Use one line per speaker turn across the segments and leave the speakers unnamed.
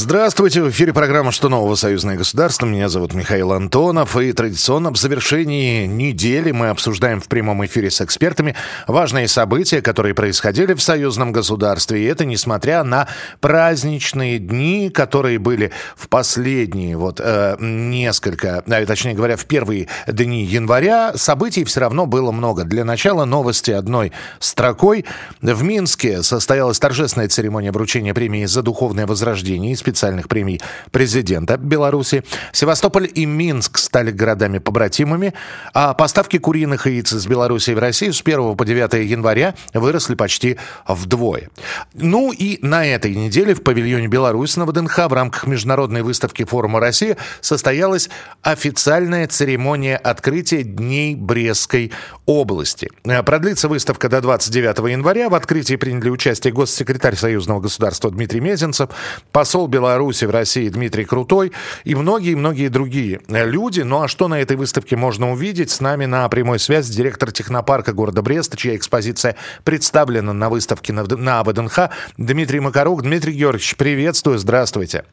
Здравствуйте, в эфире программа «Что нового? Союзное государство». Меня зовут Михаил Антонов. И традиционно в завершении недели мы обсуждаем в прямом эфире с экспертами важные события, которые происходили в союзном государстве. И это несмотря на праздничные дни, которые были в последние вот э, несколько, а, точнее говоря, в первые дни января. Событий все равно было много. Для начала новости одной строкой. В Минске состоялась торжественная церемония вручения премии за духовное возрождение специальных премий президента Беларуси. Севастополь и Минск стали городами-побратимами, а поставки куриных яиц из Беларуси в Россию с 1 по 9 января выросли почти вдвое. Ну и на этой неделе в павильоне Беларусь на ВДНХ в рамках международной выставки форума России состоялась официальная церемония открытия Дней Брестской области. Продлится выставка до 29 января. В открытии приняли участие госсекретарь Союзного государства Дмитрий Мезенцев, посол Беларуси в России Дмитрий Крутой и многие-многие другие люди. Ну а что на этой выставке можно увидеть? С нами на прямой связи директор технопарка города Бреста, чья экспозиция представлена на выставке на, на ВДНХ, Дмитрий Макарук. Дмитрий Георгиевич, приветствую, здравствуйте.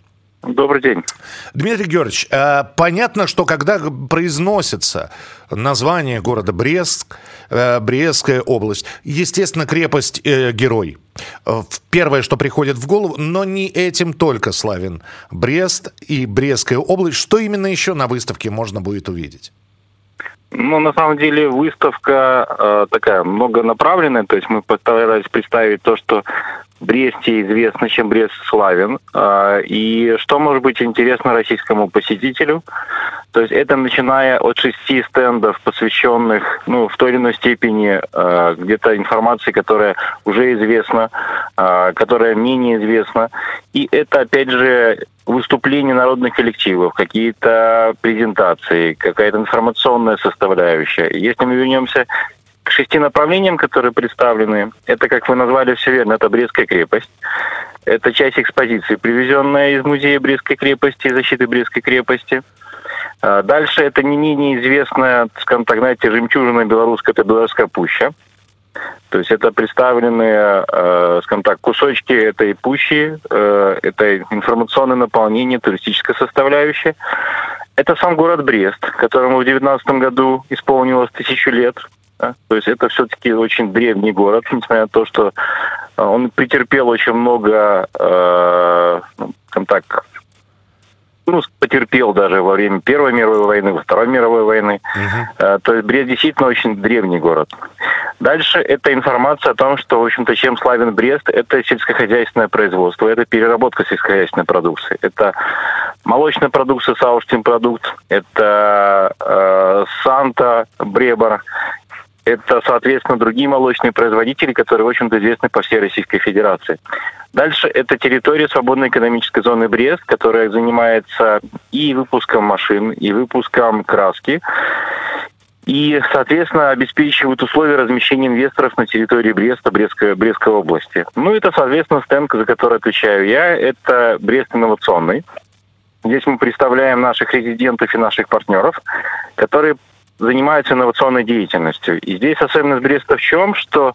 Добрый день.
Дмитрий Георгиевич, э, понятно, что когда произносится название города Брест, э, Брестская область, естественно, крепость э, Герой. Первое, что приходит в голову, но не этим только славен Брест и Брестская область. Что именно еще на выставке можно будет увидеть?
Ну, на самом деле, выставка э, такая многонаправленная, то есть мы постарались представить то, что Бресте известно, чем Брест славен, э, и что может быть интересно российскому посетителю. То есть это начиная от шести стендов, посвященных, ну, в той или иной степени э, где-то информации, которая уже известна, э, которая менее известна. И это, опять же, выступления народных коллективов, какие-то презентации, какая-то информационная составляющая. Если мы вернемся к шести направлениям, которые представлены, это, как вы назвали все верно, это Брестская крепость. Это часть экспозиции, привезенная из музея Брестской крепости, защиты Брестской крепости. А дальше это не менее известная, скажем так, знаете, жемчужина белорусская, это Белорусская пуща. То есть это представленные, э, скажем так, кусочки этой пущи, э, это информационное наполнение, туристическая составляющая. Это сам город Брест, которому в 2019 году исполнилось тысячу лет. Да? То есть это все-таки очень древний город, несмотря на то, что он претерпел очень много, э, ну, скажем так, ну, потерпел даже во время Первой мировой войны, во Второй мировой войны. Uh-huh. То есть Брест действительно очень древний город. Дальше это информация о том, что, в общем-то, чем славен Брест, это сельскохозяйственное производство, это переработка сельскохозяйственной продукции, это молочная продукция, сауштин продукт, это э, Санта, Бребор, это, соответственно, другие молочные производители, которые, в общем-то, известны по всей Российской Федерации. Дальше это территория свободной экономической зоны Брест, которая занимается и выпуском машин, и выпуском краски, и, соответственно, обеспечивают условия размещения инвесторов на территории Бреста, Брестской, Брестской области. Ну, это, соответственно, стенд, за который отвечаю я, это Брест инновационный. Здесь мы представляем наших резидентов и наших партнеров, которые занимаются инновационной деятельностью. И здесь особенность Бреста в чем, что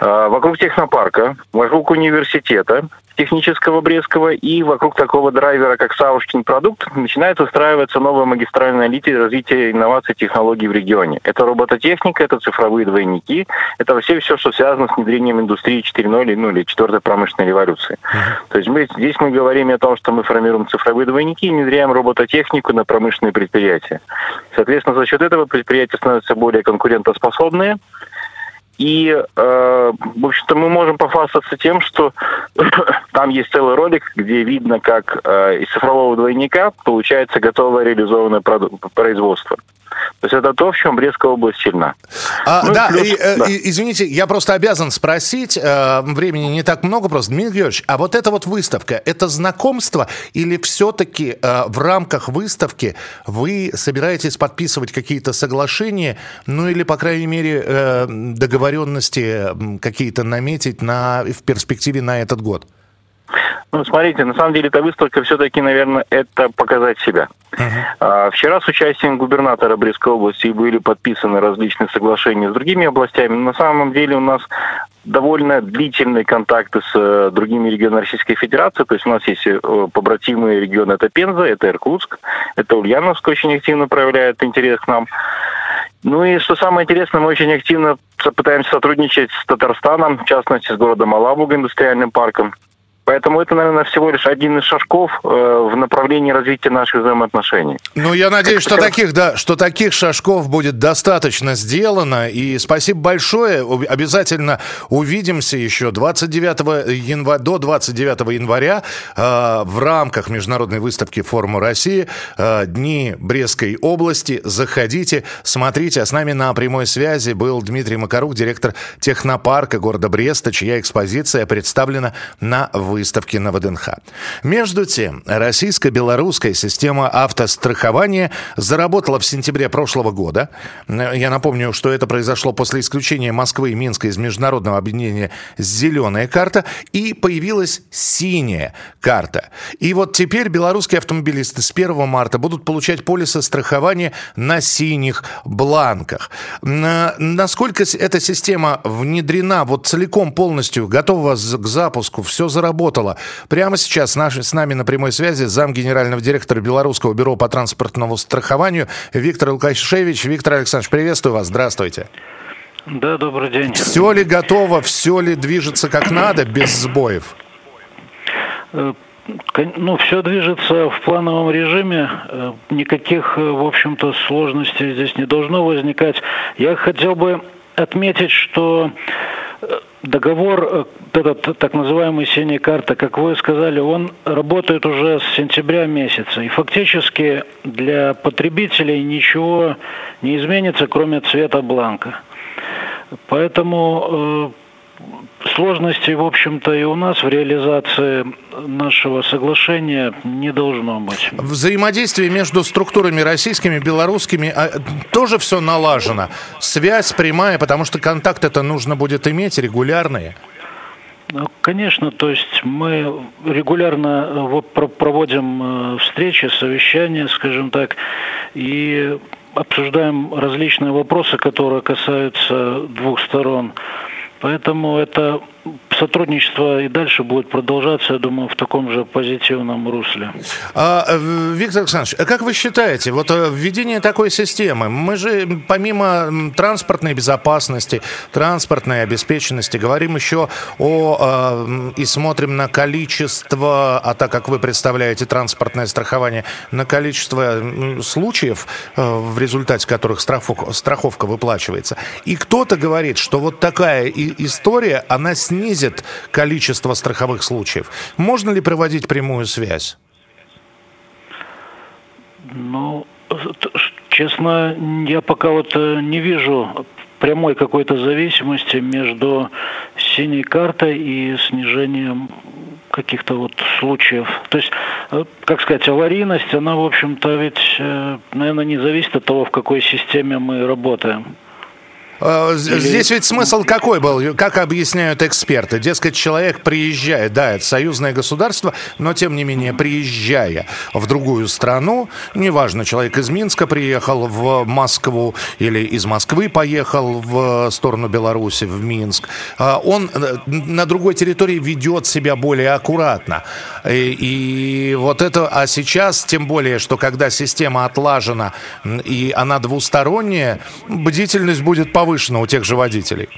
э, вокруг технопарка, вокруг университета технического Брестского и вокруг такого драйвера, как Савушкин продукт, начинает устраиваться новая магистральная линия развития инноваций и технологий в регионе. Это робототехника, это цифровые двойники, это вообще все, что связано с внедрением индустрии 4.0 ну, или 4 промышленной революции. Uh-huh. То есть мы, здесь мы говорим о том, что мы формируем цифровые двойники и внедряем робототехнику на промышленные предприятия. Соответственно, за счет этого предприятия становятся более конкурентоспособные, и, э, в общем-то, мы можем похвастаться тем, что там есть целый ролик, где видно, как э, из цифрового двойника получается готовое реализованное производство. То есть это то, в чем Брестская область сильна.
А, ну, да, плюс, и, э, да, и, извините, я просто обязан спросить, э, времени не так много просто. Дмитрий Георгиевич, а вот эта вот выставка, это знакомство или все-таки э, в рамках выставки вы собираетесь подписывать какие-то соглашения, ну или, по крайней мере, э, договоренности какие-то наметить на, в перспективе на этот год?
Ну, смотрите, на самом деле эта выставка все-таки, наверное, это показать себя. Uh-huh. Вчера с участием губернатора Брестской области были подписаны различные соглашения с другими областями. На самом деле у нас довольно длительные контакты с э, другими регионами Российской Федерации. То есть у нас есть э, побратимые регионы. Это Пенза, это Иркутск, это Ульяновск очень активно проявляет интерес к нам. Ну и что самое интересное, мы очень активно пытаемся сотрудничать с Татарстаном, в частности с городом Алабуга, индустриальным парком. Поэтому это, наверное, всего лишь один из шажков э, в направлении развития наших взаимоотношений.
Ну, я надеюсь, что таких, да, что таких шажков будет достаточно сделано. И спасибо большое. Обязательно увидимся еще 29 января, до 29 января э, в рамках международной выставки форума России э, Дни Брестской области. Заходите, смотрите. А с нами на прямой связи был Дмитрий Макарук, директор технопарка города Бреста, чья экспозиция представлена на выставке выставки на ВДНХ. Между тем, российско-белорусская система автострахования заработала в сентябре прошлого года. Я напомню, что это произошло после исключения Москвы и Минска из международного объединения «Зеленая карта» и появилась синяя карта. И вот теперь белорусские автомобилисты с 1 марта будут получать полисы страхования на синих бланках. Насколько эта система внедрена вот целиком полностью, готова к запуску, все заработало, работала. Прямо сейчас наш, с нами на прямой связи зам генерального директора Белорусского бюро по транспортному страхованию Виктор Лукашевич. Виктор Александрович, приветствую вас. Здравствуйте.
Да, добрый день.
Все ли готово, все ли движется как надо, без сбоев?
Э, ну, все движется в плановом режиме. Э, никаких, э, в общем-то, сложностей здесь не должно возникать. Я хотел бы отметить, что договор, э, этот так называемый синяя карта, как вы сказали, он работает уже с сентября месяца. И фактически для потребителей ничего не изменится, кроме цвета бланка. Поэтому э, Сложностей, в общем-то, и у нас в реализации нашего соглашения не должно быть.
Взаимодействие между структурами российскими, белорусскими а, тоже все налажено. Связь прямая, потому что контакт это нужно будет иметь регулярные.
Ну, конечно, то есть мы регулярно э, вот проводим э, встречи, совещания, скажем так, и обсуждаем различные вопросы, которые касаются двух сторон. Поэтому это сотрудничество и дальше будет продолжаться, я думаю, в таком же позитивном русле.
А, э, Виктор Александрович, а как вы считаете, вот э, введение такой системы, мы же помимо транспортной безопасности, транспортной обеспеченности, говорим еще о а, и смотрим на количество, а так как вы представляете транспортное страхование, на количество случаев, в результате которых страховка, страховка выплачивается. И кто-то говорит, что вот такая история, она снизит снизит количество страховых случаев. Можно ли проводить прямую связь?
Ну, честно, я пока вот э, не вижу прямой какой-то зависимости между синей картой и снижением каких-то вот случаев. То есть, э, как сказать, аварийность, она, в общем-то, ведь, э, наверное, не зависит от того, в какой системе мы работаем.
Э, здесь ведь смысл какой был? Как объясняют эксперты? Дескать, человек приезжает, да, это союзное государство, но тем не менее, приезжая в другую страну, неважно, человек из Минска приехал в Москву или из Москвы поехал в сторону Беларуси, в Минск, э, он э, на другой территории ведет себя более аккуратно. И, и вот это, а сейчас, тем более, что когда система отлажена и она двусторонняя, бдительность будет повышена повышена у тех же водителей?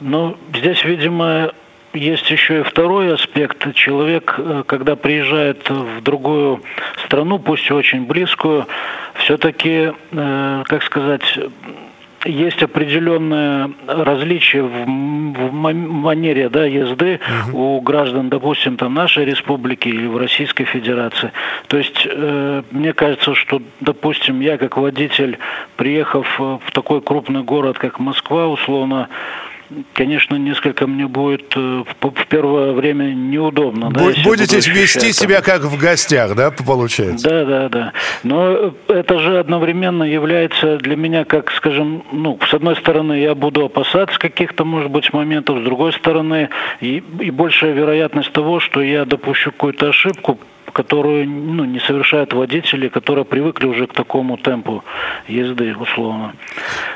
Ну, здесь, видимо, есть еще и второй аспект. Человек, э, когда приезжает в другую страну, пусть очень близкую, все-таки, э, как сказать, есть определенное различие в, в манере да, езды угу. у граждан, допустим, там нашей республики или в Российской Федерации. То есть э, мне кажется, что, допустим, я как водитель, приехав в такой крупный город, как Москва, условно, конечно, несколько мне будет э, в первое время неудобно.
Да, Будете вести себя как в гостях, да, получается?
Да, да, да. Но это же одновременно является для меня, как, скажем, ну, с одной стороны, я буду опасаться каких-то, может быть, моментов, с другой стороны, и, и большая вероятность того, что я допущу какую-то ошибку, которую ну, не совершают водители, которые привыкли уже к такому темпу езды, условно.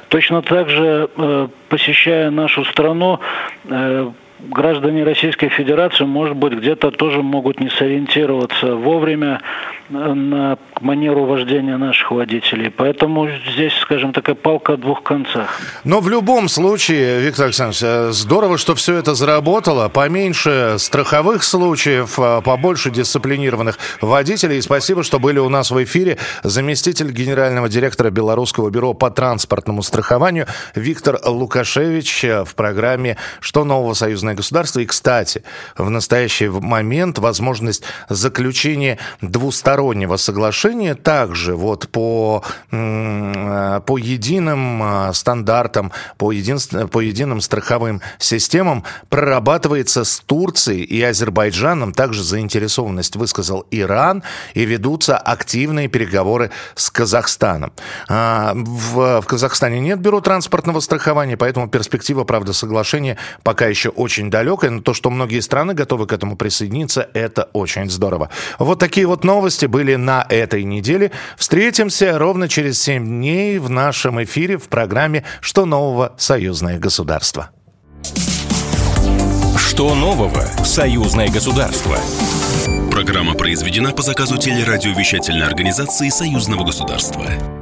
Точно так же, э, посещая нашу страну, э, граждане Российской Федерации, может быть, где-то тоже могут не сориентироваться вовремя на манеру вождения наших водителей. Поэтому здесь, скажем, такая палка о двух концах.
Но в любом случае, Виктор Александрович, э, здорово, что все это заработало. Поменьше страховых случаев, э, побольше дисциплинированных водителей. И спасибо, что были у нас в эфире заместитель генерального директора Белорусского бюро по транспортному страхованию Виктор Лукашевич э, в программе «Что нового союзное государство?». И, кстати, в настоящий момент возможность заключения двустороннего соглашения также вот по, по единым э, стандартам, по, един, по единым страховым системам прорабатывается с Турцией и Азербайджаном. Также заинтересованность высказал Иран и ведутся активные переговоры с Казахстаном. А, в, в Казахстане нет бюро транспортного страхования, поэтому перспектива, правда, соглашения пока еще очень далекая, но то, что многие страны готовы к этому присоединиться, это очень здорово. Вот такие вот новости были на этой неделе. Встретимся ровно через 7 дней в нашем эфире в программе «Что нового? Союзное государство».
Что нового? Союзное государство.
Программа произведена по заказу телерадиовещательной организации Союзного государства.